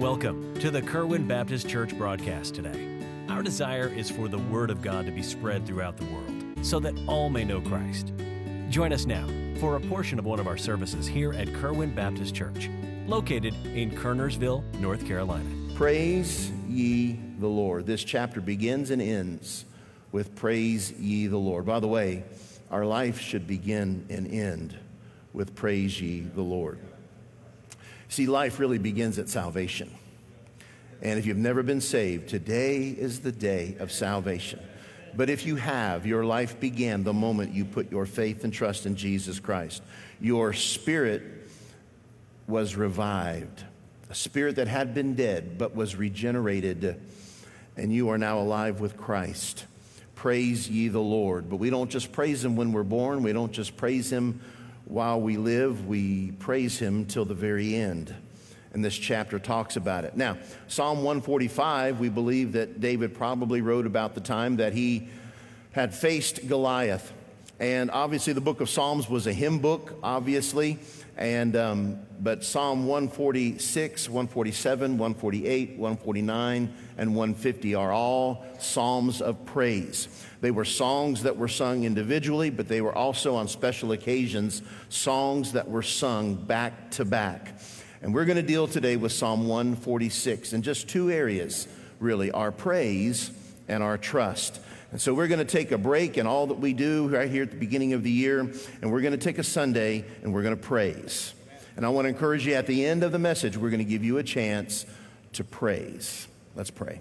Welcome to the Kerwin Baptist Church broadcast today. Our desire is for the Word of God to be spread throughout the world so that all may know Christ. Join us now for a portion of one of our services here at Kerwin Baptist Church, located in Kernersville, North Carolina. Praise ye the Lord. This chapter begins and ends with praise ye the Lord. By the way, our life should begin and end with praise ye the Lord. See, life really begins at salvation. And if you've never been saved, today is the day of salvation. But if you have, your life began the moment you put your faith and trust in Jesus Christ. Your spirit was revived, a spirit that had been dead but was regenerated, and you are now alive with Christ. Praise ye the Lord. But we don't just praise Him when we're born, we don't just praise Him while we live, we praise Him till the very end. And this chapter talks about it. Now, Psalm 145, we believe that David probably wrote about the time that he had faced Goliath. And obviously, the book of Psalms was a hymn book, obviously. And, um, but Psalm 146, 147, 148, 149, and 150 are all psalms of praise. They were songs that were sung individually, but they were also on special occasions songs that were sung back to back. And we're going to deal today with Psalm 146 in just two areas, really our praise and our trust. And so we're going to take a break in all that we do right here at the beginning of the year, and we're going to take a Sunday and we're going to praise. And I want to encourage you at the end of the message, we're going to give you a chance to praise. Let's pray.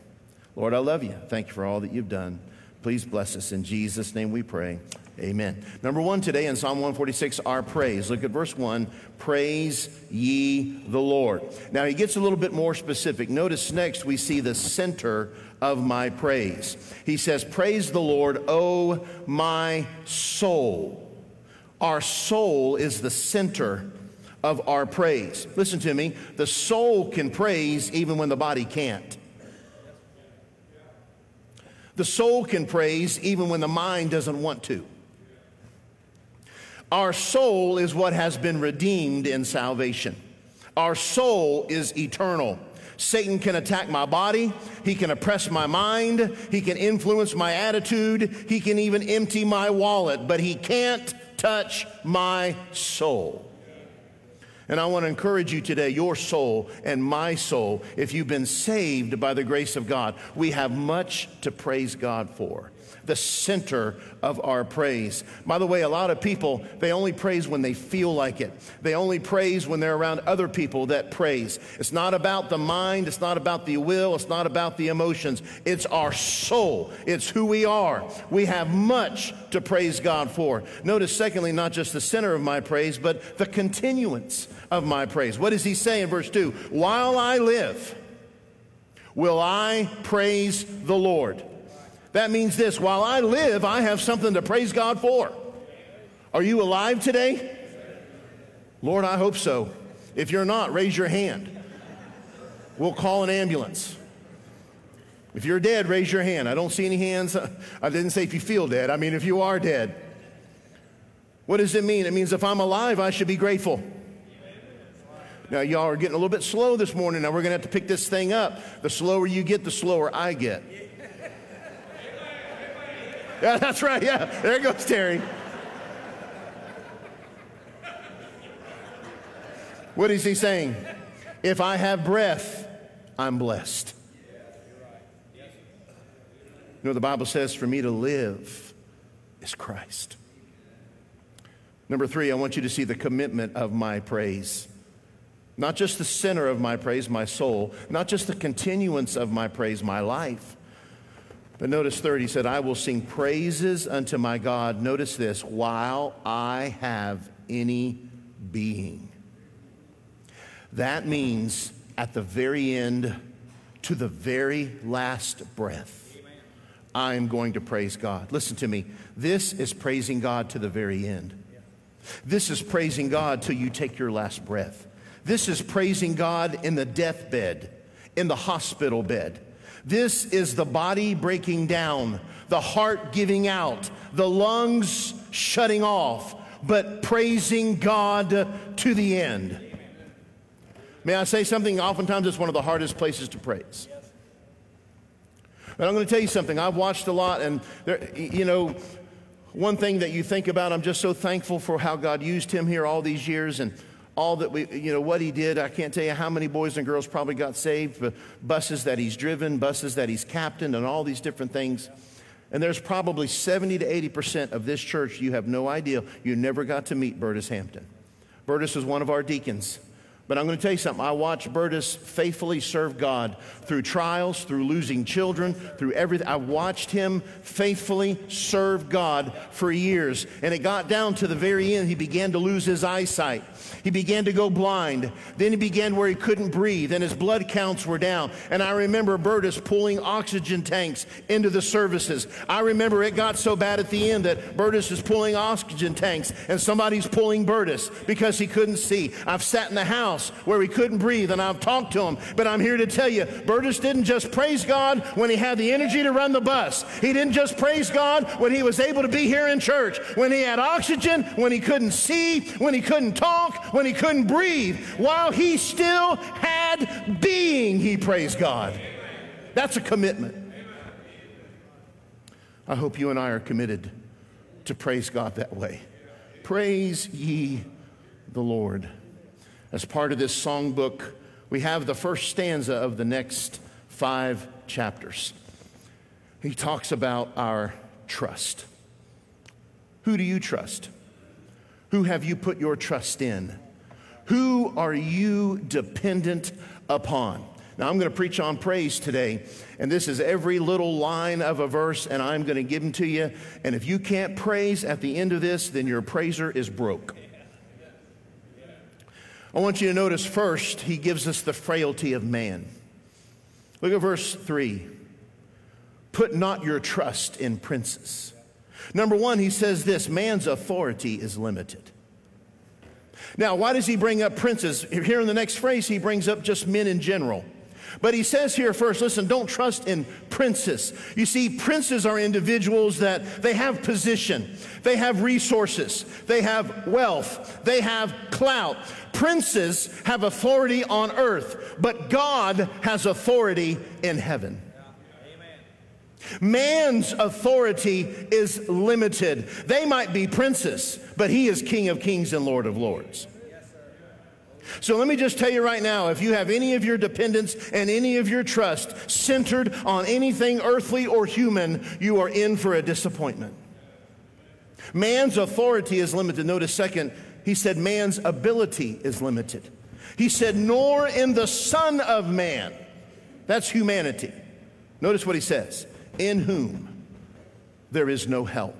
Lord, I love you. Thank you for all that you've done. Please bless us. In Jesus' name we pray. Amen. Number one today in Psalm 146, our praise. Look at verse one. Praise ye the Lord. Now he gets a little bit more specific. Notice next we see the center of my praise. He says, Praise the Lord, O my soul. Our soul is the center of our praise. Listen to me. The soul can praise even when the body can't. The soul can praise even when the mind doesn't want to. Our soul is what has been redeemed in salvation. Our soul is eternal. Satan can attack my body. He can oppress my mind. He can influence my attitude. He can even empty my wallet, but he can't touch my soul. And I want to encourage you today, your soul and my soul, if you've been saved by the grace of God, we have much to praise God for. The center of our praise. By the way, a lot of people, they only praise when they feel like it. They only praise when they're around other people that praise. It's not about the mind, it's not about the will, it's not about the emotions. It's our soul, it's who we are. We have much to praise God for. Notice, secondly, not just the center of my praise, but the continuance of my praise. What does he say in verse 2? While I live, will I praise the Lord. That means this while I live, I have something to praise God for. Are you alive today? Lord, I hope so. If you're not, raise your hand. We'll call an ambulance. If you're dead, raise your hand. I don't see any hands. I didn't say if you feel dead, I mean if you are dead. What does it mean? It means if I'm alive, I should be grateful. Now, y'all are getting a little bit slow this morning. Now, we're going to have to pick this thing up. The slower you get, the slower I get. Yeah, that's right. Yeah, there goes Terry. What is he saying? If I have breath, I'm blessed. You know, the Bible says for me to live is Christ. Number three, I want you to see the commitment of my praise. Not just the center of my praise, my soul, not just the continuance of my praise, my life. But notice third, he said, I will sing praises unto my God. Notice this, while I have any being. That means at the very end, to the very last breath, I am going to praise God. Listen to me. This is praising God to the very end. This is praising God till you take your last breath. This is praising God in the deathbed, in the hospital bed. This is the body breaking down, the heart giving out, the lungs shutting off, but praising God to the end. May I say something? Oftentimes it's one of the hardest places to praise. But I'm going to tell you something. I've watched a lot, and there, you know, one thing that you think about, I'm just so thankful for how God used him here all these years and all that we, you know, what he did. I can't tell you how many boys and girls probably got saved, but buses that he's driven, buses that he's captained, and all these different things. And there's probably 70 to 80% of this church you have no idea. You never got to meet Burtis Hampton. Burtis was one of our deacons. But I'm going to tell you something. I watched Burtis faithfully serve God through trials, through losing children, through everything. I watched him faithfully serve God for years. And it got down to the very end, he began to lose his eyesight. He began to go blind. Then he began where he couldn't breathe, and his blood counts were down. And I remember Burtis pulling oxygen tanks into the services. I remember it got so bad at the end that Burtis is pulling oxygen tanks, and somebody's pulling Burtis because he couldn't see. I've sat in the house house where he couldn't breathe, and I've talked to him. But I'm here to tell you, Burtis didn't just praise God when he had the energy to run the bus. He didn't just praise God when he was able to be here in church, when he had oxygen, when he couldn't see, when he couldn't talk, when he couldn't breathe. While he still had being, he praised God. That's a commitment. I hope you and I are committed to praise God that way. Praise ye the Lord. As part of this songbook, we have the first stanza of the next five chapters. He talks about our trust. Who do you trust? Who have you put your trust in? Who are you dependent upon? Now, I'm going to preach on praise today, and this is every little line of a verse, and I'm going to give them to you. And if you can't praise at the end of this, then your praiser is broke. I want you to notice first, he gives us the frailty of man. Look at verse 3. Put not your trust in princes. Number one, he says this man's authority is limited. Now, why does he bring up princes? Here in the next phrase, he brings up just men in general. But he says here first, listen, don't trust in princes. You see, princes are individuals that they have position, they have resources, they have wealth, they have clout. Princes have authority on earth, but God has authority in heaven. Man's authority is limited. They might be princes, but he is King of kings and Lord of lords. So let me just tell you right now if you have any of your dependence and any of your trust centered on anything earthly or human, you are in for a disappointment. Man's authority is limited. Notice, second, he said man's ability is limited. He said, nor in the Son of Man. That's humanity. Notice what he says in whom there is no help.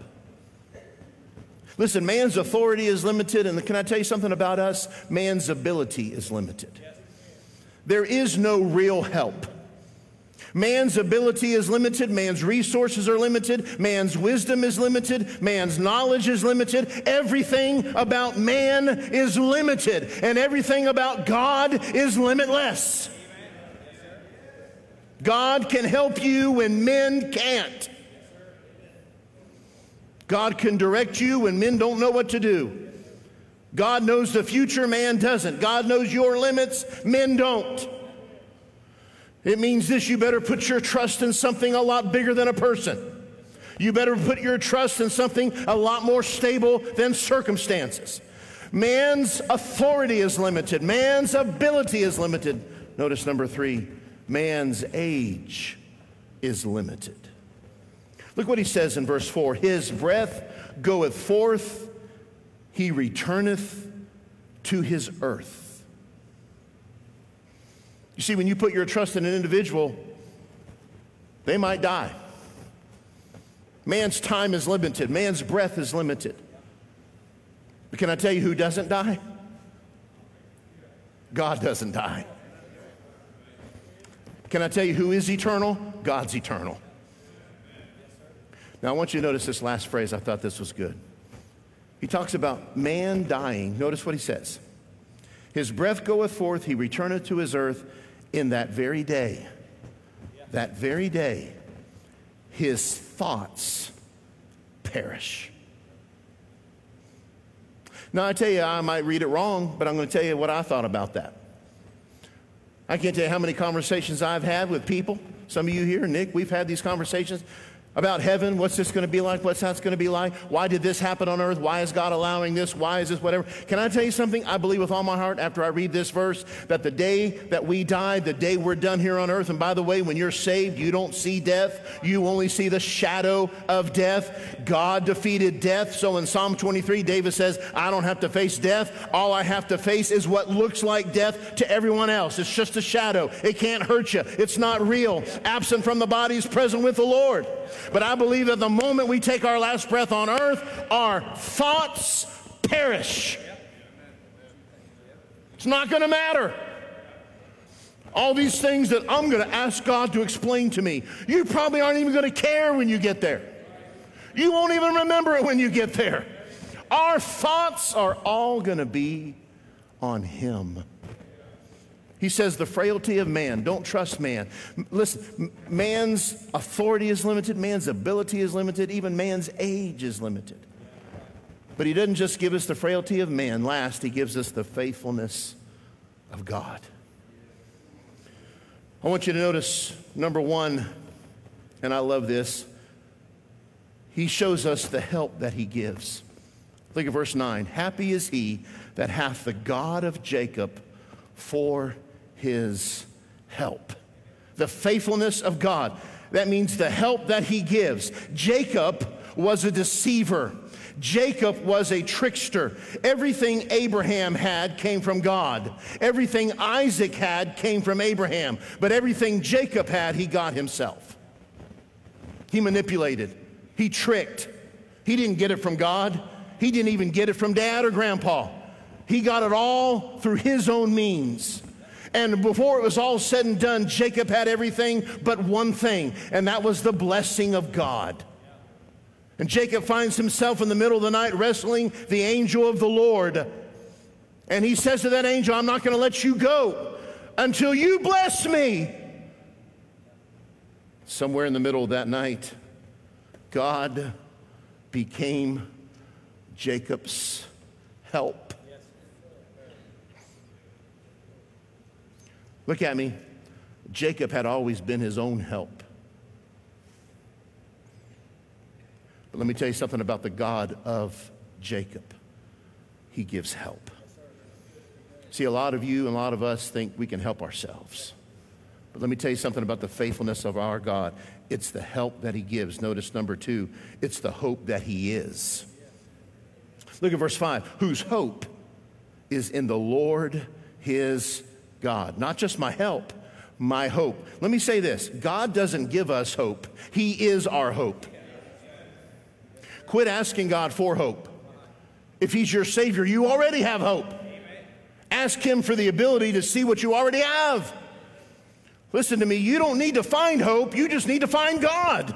Listen, man's authority is limited, and can I tell you something about us? Man's ability is limited. There is no real help. Man's ability is limited, man's resources are limited, man's wisdom is limited, man's knowledge is limited. Everything about man is limited, and everything about God is limitless. God can help you when men can't. God can direct you when men don't know what to do. God knows the future, man doesn't. God knows your limits, men don't. It means this you better put your trust in something a lot bigger than a person. You better put your trust in something a lot more stable than circumstances. Man's authority is limited, man's ability is limited. Notice number three man's age is limited. Look what he says in verse 4 His breath goeth forth, he returneth to his earth. You see, when you put your trust in an individual, they might die. Man's time is limited, man's breath is limited. But can I tell you who doesn't die? God doesn't die. Can I tell you who is eternal? God's eternal. Now, I want you to notice this last phrase. I thought this was good. He talks about man dying. Notice what he says His breath goeth forth, he returneth to his earth in that very day. That very day, his thoughts perish. Now, I tell you, I might read it wrong, but I'm going to tell you what I thought about that. I can't tell you how many conversations I've had with people. Some of you here, Nick, we've had these conversations about heaven. What's this going to be like? What's that's going to be like? Why did this happen on earth? Why is God allowing this? Why is this whatever? Can I tell you something? I believe with all my heart after I read this verse that the day that we die, the day we're done here on earth, and by the way, when you're saved, you don't see death. You only see the shadow of death. God defeated death. So in Psalm 23, David says, I don't have to face death. All I have to face is what looks like death to everyone else. It's just a shadow. It can't hurt you. It's not real. Absent from the body is present with the Lord. But I believe that the moment we take our last breath on earth, our thoughts perish. It's not going to matter. All these things that I'm going to ask God to explain to me, you probably aren't even going to care when you get there. You won't even remember it when you get there. Our thoughts are all going to be on Him. He says the frailty of man. Don't trust man. Listen, man's authority is limited, man's ability is limited, even man's age is limited. But he doesn't just give us the frailty of man. Last, he gives us the faithfulness of God. I want you to notice number one, and I love this. He shows us the help that he gives. Look at verse 9. Happy is he that hath the God of Jacob for his help. The faithfulness of God. That means the help that he gives. Jacob was a deceiver. Jacob was a trickster. Everything Abraham had came from God. Everything Isaac had came from Abraham. But everything Jacob had, he got himself. He manipulated, he tricked. He didn't get it from God, he didn't even get it from dad or grandpa. He got it all through his own means. And before it was all said and done, Jacob had everything but one thing, and that was the blessing of God. And Jacob finds himself in the middle of the night wrestling the angel of the Lord. And he says to that angel, I'm not going to let you go until you bless me. Somewhere in the middle of that night, God became Jacob's help. Look at me. Jacob had always been his own help. But let me tell you something about the God of Jacob. He gives help. See, a lot of you and a lot of us think we can help ourselves. But let me tell you something about the faithfulness of our God. It's the help that He gives. Notice number two, it's the hope that He is. Look at verse five whose hope is in the Lord His God, not just my help, my hope. Let me say this God doesn't give us hope, He is our hope. Quit asking God for hope. If He's your Savior, you already have hope. Ask Him for the ability to see what you already have. Listen to me, you don't need to find hope, you just need to find God.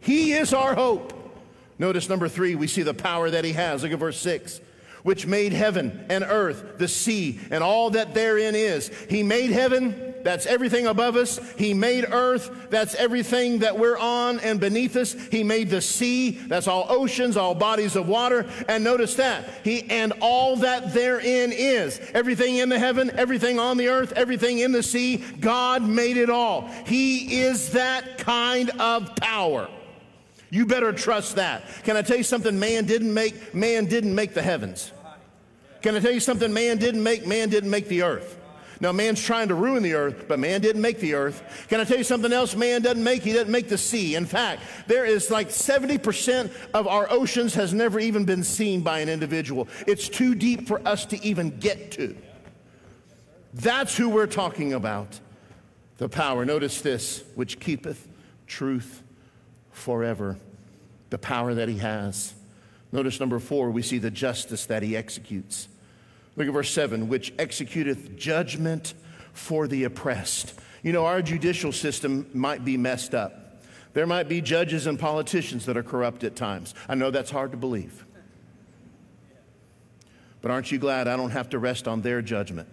He is our hope. Notice number three, we see the power that He has. Look at verse six which made heaven and earth, the sea, and all that therein is. He made heaven, that's everything above us. He made earth, that's everything that we're on and beneath us. He made the sea, that's all oceans, all bodies of water. And notice that. He and all that therein is. Everything in the heaven, everything on the earth, everything in the sea, God made it all. He is that kind of power. You better trust that. Can I tell you something man didn't make? Man didn't make the heavens. Can I tell you something man didn't make? Man didn't make the earth. Now, man's trying to ruin the earth, but man didn't make the earth. Can I tell you something else man doesn't make? He doesn't make the sea. In fact, there is like 70% of our oceans has never even been seen by an individual. It's too deep for us to even get to. That's who we're talking about. The power. Notice this, which keepeth truth forever. The power that he has. Notice number four, we see the justice that he executes. Look at verse 7 which executeth judgment for the oppressed. You know, our judicial system might be messed up. There might be judges and politicians that are corrupt at times. I know that's hard to believe. But aren't you glad I don't have to rest on their judgment?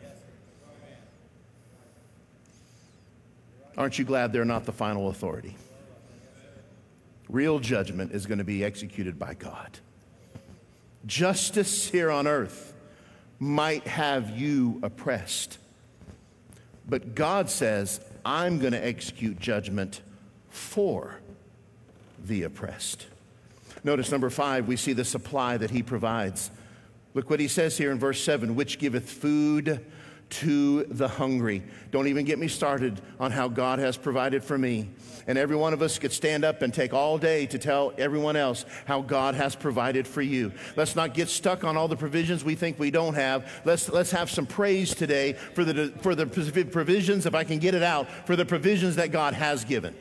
Aren't you glad they're not the final authority? Real judgment is going to be executed by God. Justice here on earth might have you oppressed. But God says, I'm going to execute judgment for the oppressed. Notice number five, we see the supply that he provides. Look what he says here in verse seven, which giveth food to the hungry. Don't even get me started on how God has provided for me. And every one of us could stand up and take all day to tell everyone else how God has provided for you. Let's not get stuck on all the provisions we think we don't have. Let's, let's have some praise today for the, for the provisions, if I can get it out, for the provisions that God has given.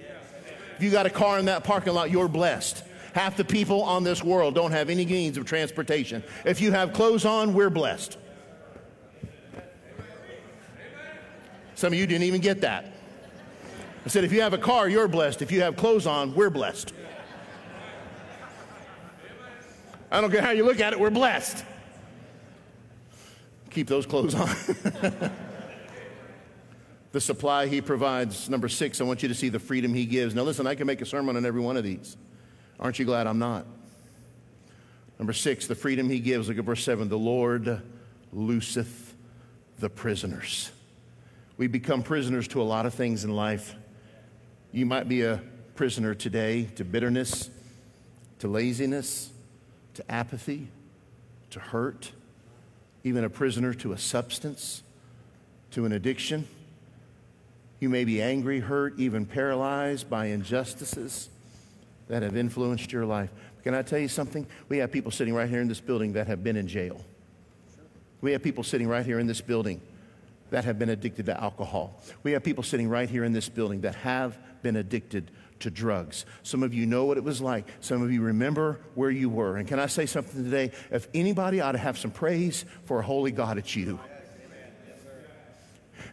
If you got a car in that parking lot, you're blessed. Half the people on this world don't have any means of transportation. If you have clothes on, we're blessed. Some of you didn't even get that. I said, if you have a car, you're blessed. If you have clothes on, we're blessed. I don't care how you look at it, we're blessed. Keep those clothes on. the supply he provides. Number six, I want you to see the freedom he gives. Now, listen, I can make a sermon on every one of these. Aren't you glad I'm not? Number six, the freedom he gives. Look at verse seven. The Lord looseth the prisoners. We become prisoners to a lot of things in life. You might be a prisoner today to bitterness, to laziness, to apathy, to hurt, even a prisoner to a substance, to an addiction. You may be angry, hurt, even paralyzed by injustices that have influenced your life. Can I tell you something? We have people sitting right here in this building that have been in jail. We have people sitting right here in this building that have been addicted to alcohol. We have people sitting right here in this building that have been addicted to drugs. Some of you know what it was like. Some of you remember where you were. And can I say something today? If anybody ought to have some praise for a holy God, it's you.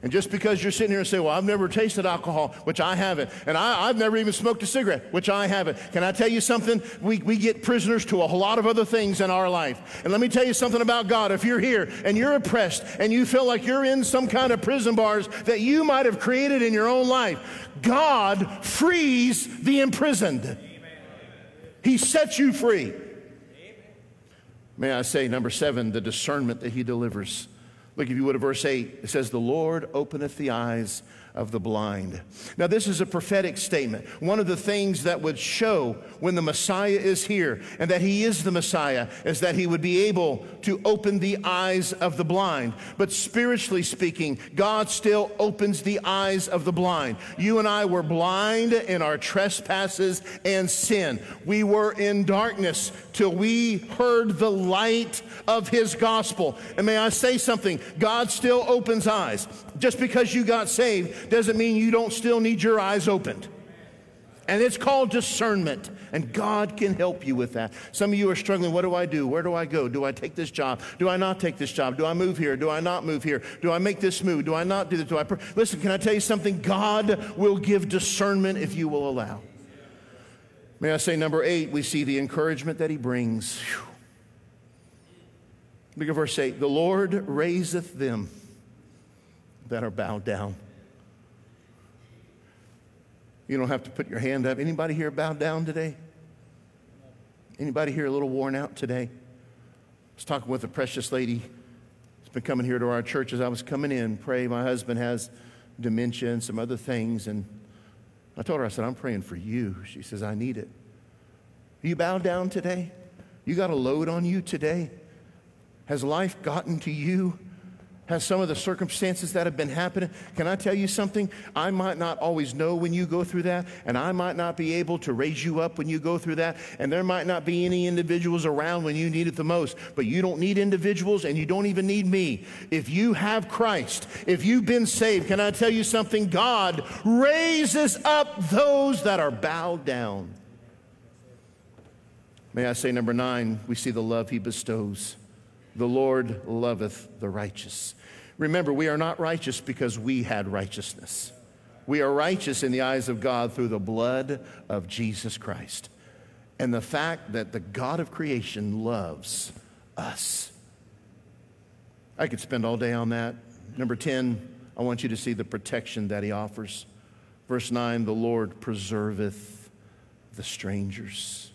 And just because you're sitting here and say, Well, I've never tasted alcohol, which I haven't, and I, have never even smoked a cigarette, which I haven't. Can I tell you something? We, we get prisoners to a lot of other things in our life. And let me tell you something about God. If you're here and you're oppressed and you feel like you're in some kind of prison bars that you might have created in your own life, God frees the imprisoned. He sets you free. May I say, number seven, the discernment that He delivers. Look, if you would, at verse 8, it says, The Lord openeth the eyes of the blind. Now, this is a prophetic statement. One of the things that would show when the Messiah is here and that he is the Messiah is that he would be able to open the eyes of the blind. But spiritually speaking, God still opens the eyes of the blind. You and I were blind in our trespasses and sin. We were in darkness till we heard the light of his gospel. And may I say something? God still opens eyes. Just because you got saved doesn't mean you don't still need your eyes opened. And it's called discernment. And God can help you with that. Some of you are struggling. What do I do? Where do I go? Do I take this job? Do I not take this job? Do I move here? Do I not move here? Do I make this move? Do I not do this? Do I? Listen, can I tell you something? God will give discernment if you will allow. May I say, number eight, we see the encouragement that He brings. Whew. Look at verse 8. The Lord raiseth them that are bowed down. You don't have to put your hand up. Anybody here bowed down today? Anybody here a little worn out today? I was talking with a precious lady who's been coming here to our church as I was coming in. Pray, my husband has dementia and some other things. And I told her, I said, I'm praying for you. She says, I need it. You bowed down today? You got a load on you today? Has life gotten to you? Has some of the circumstances that have been happening. Can I tell you something? I might not always know when you go through that, and I might not be able to raise you up when you go through that, and there might not be any individuals around when you need it the most. But you don't need individuals, and you don't even need me. If you have Christ, if you've been saved, can I tell you something? God raises up those that are bowed down. May I say, number nine, we see the love he bestows. The Lord loveth the righteous. Remember, we are not righteous because we had righteousness. We are righteous in the eyes of God through the blood of Jesus Christ. And the fact that the God of creation loves us. I could spend all day on that. Number 10, I want you to see the protection that he offers. Verse 9, the Lord preserveth the strangers.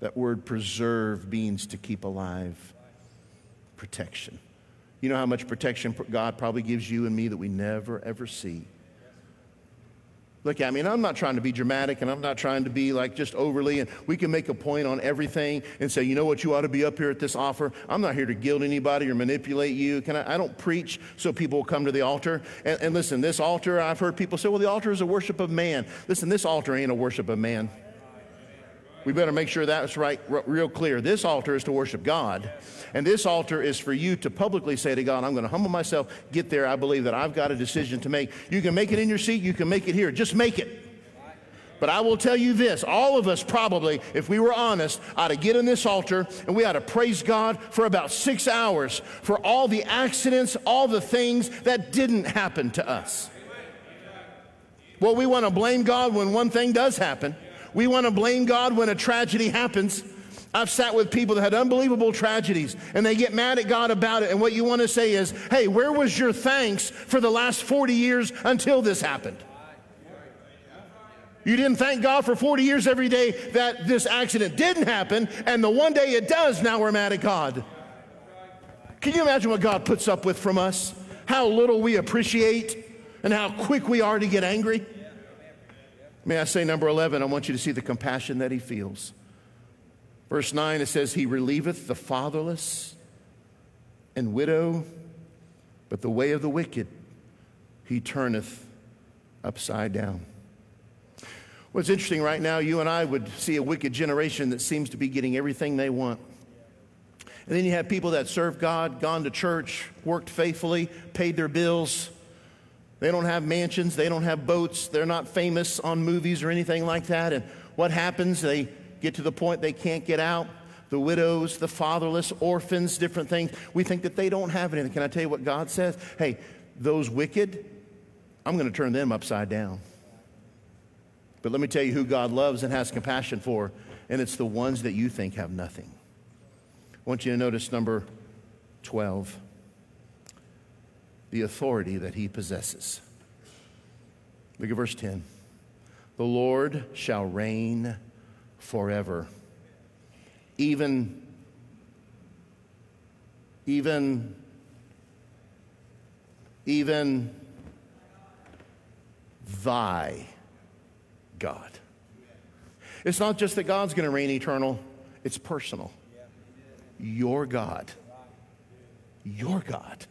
That word preserve means to keep alive, protection. You know how much protection God probably gives you and me that we never, ever see. Look at me, and I'm not trying to be dramatic and I'm not trying to be like just overly, and we can make a point on everything and say, you know what, you ought to be up here at this offer. I'm not here to guilt anybody or manipulate you. Can I, I don't preach so people will come to the altar. And, and listen, this altar, I've heard people say, well, the altar is a worship of man. Listen, this altar ain't a worship of man. We better make sure that's right, real clear. This altar is to worship God. And this altar is for you to publicly say to God, I'm going to humble myself, get there. I believe that I've got a decision to make. You can make it in your seat, you can make it here. Just make it. But I will tell you this all of us probably, if we were honest, ought to get in this altar and we ought to praise God for about six hours for all the accidents, all the things that didn't happen to us. Well, we want to blame God when one thing does happen. We want to blame God when a tragedy happens. I've sat with people that had unbelievable tragedies and they get mad at God about it. And what you want to say is, hey, where was your thanks for the last 40 years until this happened? You didn't thank God for 40 years every day that this accident didn't happen, and the one day it does, now we're mad at God. Can you imagine what God puts up with from us? How little we appreciate and how quick we are to get angry? May I say, number 11, I want you to see the compassion that he feels. Verse 9, it says, He relieveth the fatherless and widow, but the way of the wicked he turneth upside down. What's interesting right now, you and I would see a wicked generation that seems to be getting everything they want. And then you have people that serve God, gone to church, worked faithfully, paid their bills, they don't have mansions, they don't have boats, they're not famous on movies or anything like that. And what happens? They get to the point they can't get out. The widows, the fatherless, orphans, different things. We think that they don't have anything. Can I tell you what God says? Hey, those wicked, I'm going to turn them upside down. But let me tell you who God loves and has compassion for, and it's the ones that you think have nothing. I want you to notice number 12 the authority that he possesses. Look at verse 10. The Lord shall reign forever. Even, even, even thy God. It's not just that God's going to reign eternal, it's personal. Your God. Your God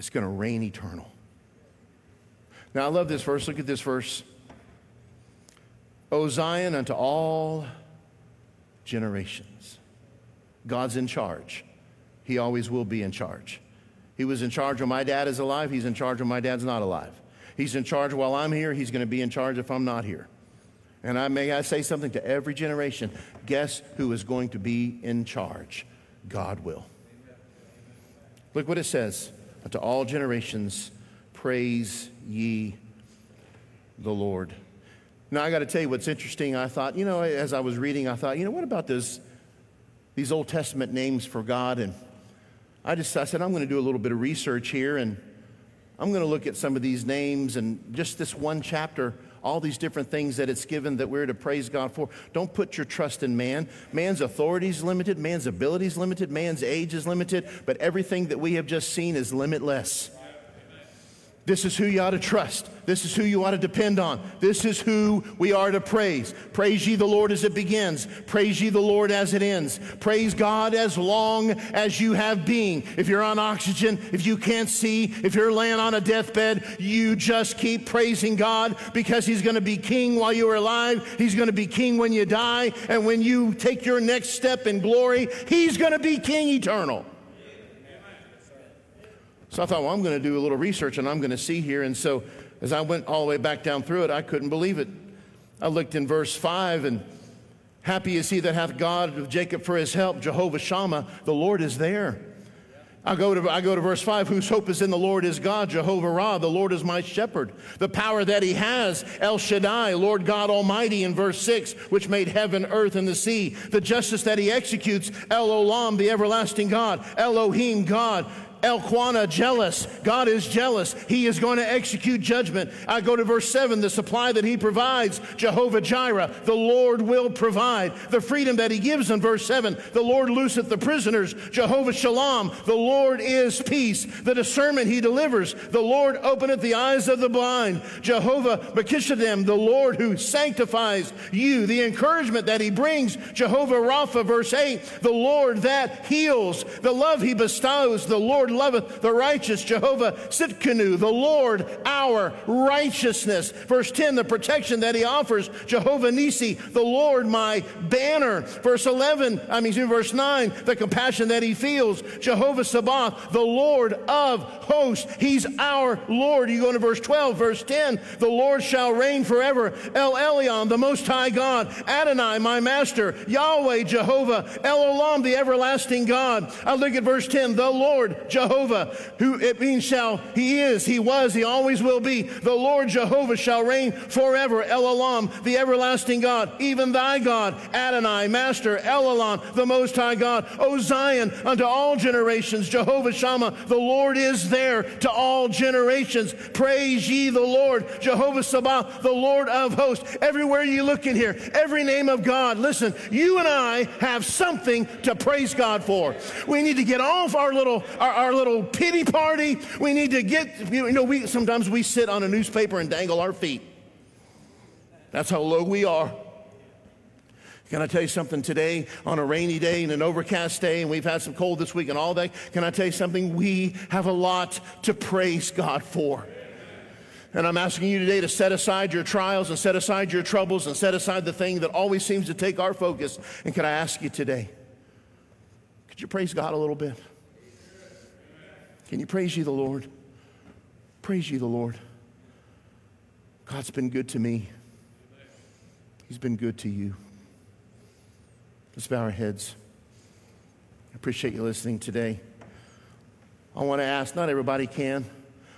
it's going to reign eternal. Now, I love this verse. Look at this verse. O Zion, unto all generations. God's in charge. He always will be in charge. He was in charge when my dad is alive. He's in charge when my dad's not alive. He's in charge while I'm here. He's going to be in charge if I'm not here. And I may I say something to every generation. Guess who is going to be in charge? God will. Look what it says to all generations, praise ye the Lord. Now, I got to tell you what's interesting. I thought, you know, as I was reading, I thought, you know, what about this, these Old Testament names for God? And I just I said, I'm going to do a little bit of research here, and I'm going to look at some of these names and just this one chapter all these different things that it's given that we're to praise God for. Don't put your trust in man. Man's authority is limited, man's ability is limited, man's age is limited, but everything that we have just seen is limitless. This is who you ought to trust. This is who you ought to depend on. This is who we are to praise. Praise ye the Lord as it begins. Praise ye the Lord as it ends. Praise God as long as you have being. If you're on oxygen, if you can't see, if you're laying on a deathbed, you just keep praising God because He's going to be king while you are alive. He's going to be king when you die. And when you take your next step in glory, He's going to be king eternal. So I thought, well, I'm going to do a little research and I'm going to see here. And so as I went all the way back down through it, I couldn't believe it. I looked in verse 5 and happy is he that hath God of Jacob for his help, Jehovah Shammah, the Lord is there. I go, to, I go to verse 5 whose hope is in the Lord is God, Jehovah Ra, the Lord is my shepherd. The power that he has, El Shaddai, Lord God Almighty, in verse 6, which made heaven, earth, and the sea. The justice that he executes, El Olam, the everlasting God, Elohim, God El Qanna, jealous. God is jealous. He is going to execute judgment. I go to verse 7 the supply that He provides, Jehovah Jireh, the Lord will provide. The freedom that He gives in verse 7, the Lord looseth the prisoners, Jehovah Shalom, the Lord is peace. The discernment He delivers, the Lord openeth the eyes of the blind, Jehovah Mekishadem, the Lord who sanctifies you. The encouragement that He brings, Jehovah Rapha, verse 8, the Lord that heals, the love He bestows, the Lord Lord loveth the righteous, Jehovah Tsidkenu, the Lord our righteousness. Verse 10, the protection that he offers, Jehovah Nissi, the Lord my banner. Verse 11, I mean, verse 9, the compassion that he feels, Jehovah Sabaoth, the Lord of hosts. He's our Lord. You go to verse 12, verse 10, the Lord shall reign forever. El Elyon, the Most High God, Adonai, my master, Yahweh, Jehovah, El Olam, the everlasting God. I look at verse 10, the Lord, Jehovah Jehovah, who it means shall, he is, he was, he always will be. The Lord Jehovah shall reign forever. El Olam, the everlasting God, even thy God, Adonai, Master, El the Most High God. O Zion, unto all generations, Jehovah Shammah, the Lord is there to all generations. Praise ye the Lord, Jehovah Sabaoth, the Lord of hosts. Everywhere you look in here, every name of God, listen, you and I have something to praise God for. We need to get off our little, our, our our little pity party. We need to get, you know, we, sometimes we sit on a newspaper and dangle our feet. That's how low we are. Can I tell you something today on a rainy day and an overcast day, and we've had some cold this week and all that? Can I tell you something? We have a lot to praise God for. And I'm asking you today to set aside your trials and set aside your troubles and set aside the thing that always seems to take our focus. And can I ask you today, could you praise God a little bit? Can you praise you, the Lord? Praise you, the Lord. God's been good to me. He's been good to you. Let's bow our heads. I appreciate you listening today. I want to ask, not everybody can,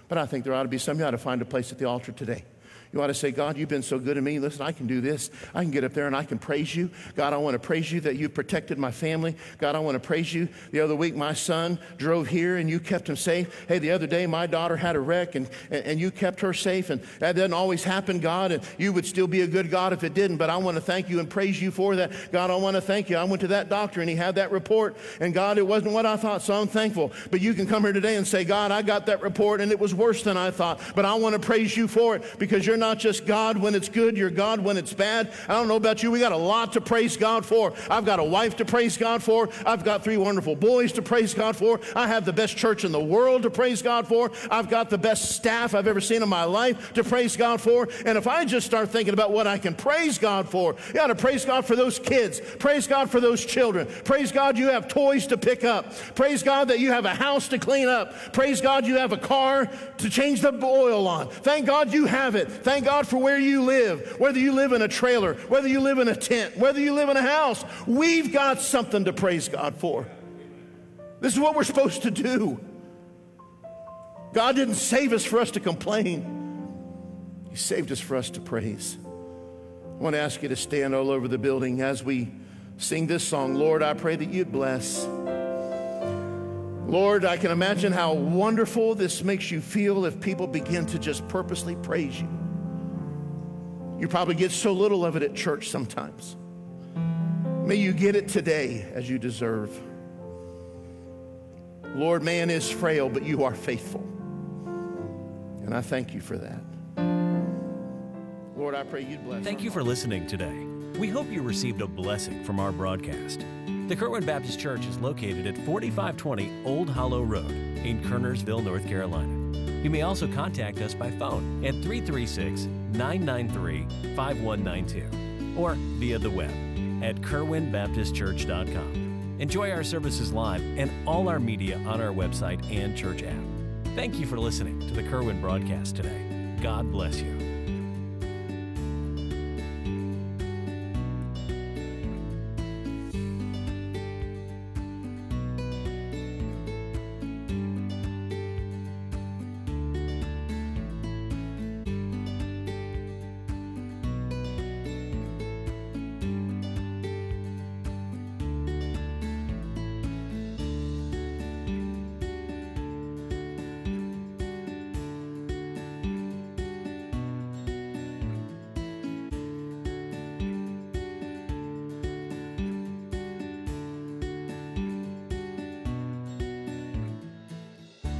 but I think there ought to be some. You ought to find a place at the altar today. You ought to say, God, you've been so good to me. Listen, I can do this. I can get up there and I can praise you. God, I want to praise you that you've protected my family. God, I want to praise you. The other week, my son drove here and you kept him safe. Hey, the other day, my daughter had a wreck and, and, and you kept her safe. And that doesn't always happen, God. And you would still be a good God if it didn't. But I want to thank you and praise you for that. God, I want to thank you. I went to that doctor and he had that report. And God, it wasn't what I thought, so I'm thankful. But you can come here today and say, God, I got that report and it was worse than I thought. But I want to praise you for it because you're not just God when it's good, you're God when it's bad. I don't know about you, we got a lot to praise God for. I've got a wife to praise God for. I've got three wonderful boys to praise God for. I have the best church in the world to praise God for. I've got the best staff I've ever seen in my life to praise God for. And if I just start thinking about what I can praise God for, you got to praise God for those kids. Praise God for those children. Praise God you have toys to pick up. Praise God that you have a house to clean up. Praise God you have a car to change the oil on. Thank God you have it. Thank God for where you live, whether you live in a trailer, whether you live in a tent, whether you live in a house, we've got something to praise God for. This is what we're supposed to do. God didn't save us for us to complain, He saved us for us to praise. I want to ask you to stand all over the building as we sing this song. Lord, I pray that you'd bless. Lord, I can imagine how wonderful this makes you feel if people begin to just purposely praise you. You probably get so little of it at church sometimes. May you get it today as you deserve. Lord, man is frail, but you are faithful. And I thank you for that. Lord, I pray you'd bless. Thank you for listening today. We hope you received a blessing from our broadcast. The Kerwin Baptist Church is located at 4520 Old Hollow Road in Kernersville, North Carolina. You may also contact us by phone at 336 993 5192 or via the web at kerwinbaptistchurch.com. Enjoy our services live and all our media on our website and church app. Thank you for listening to the Kerwin broadcast today. God bless you.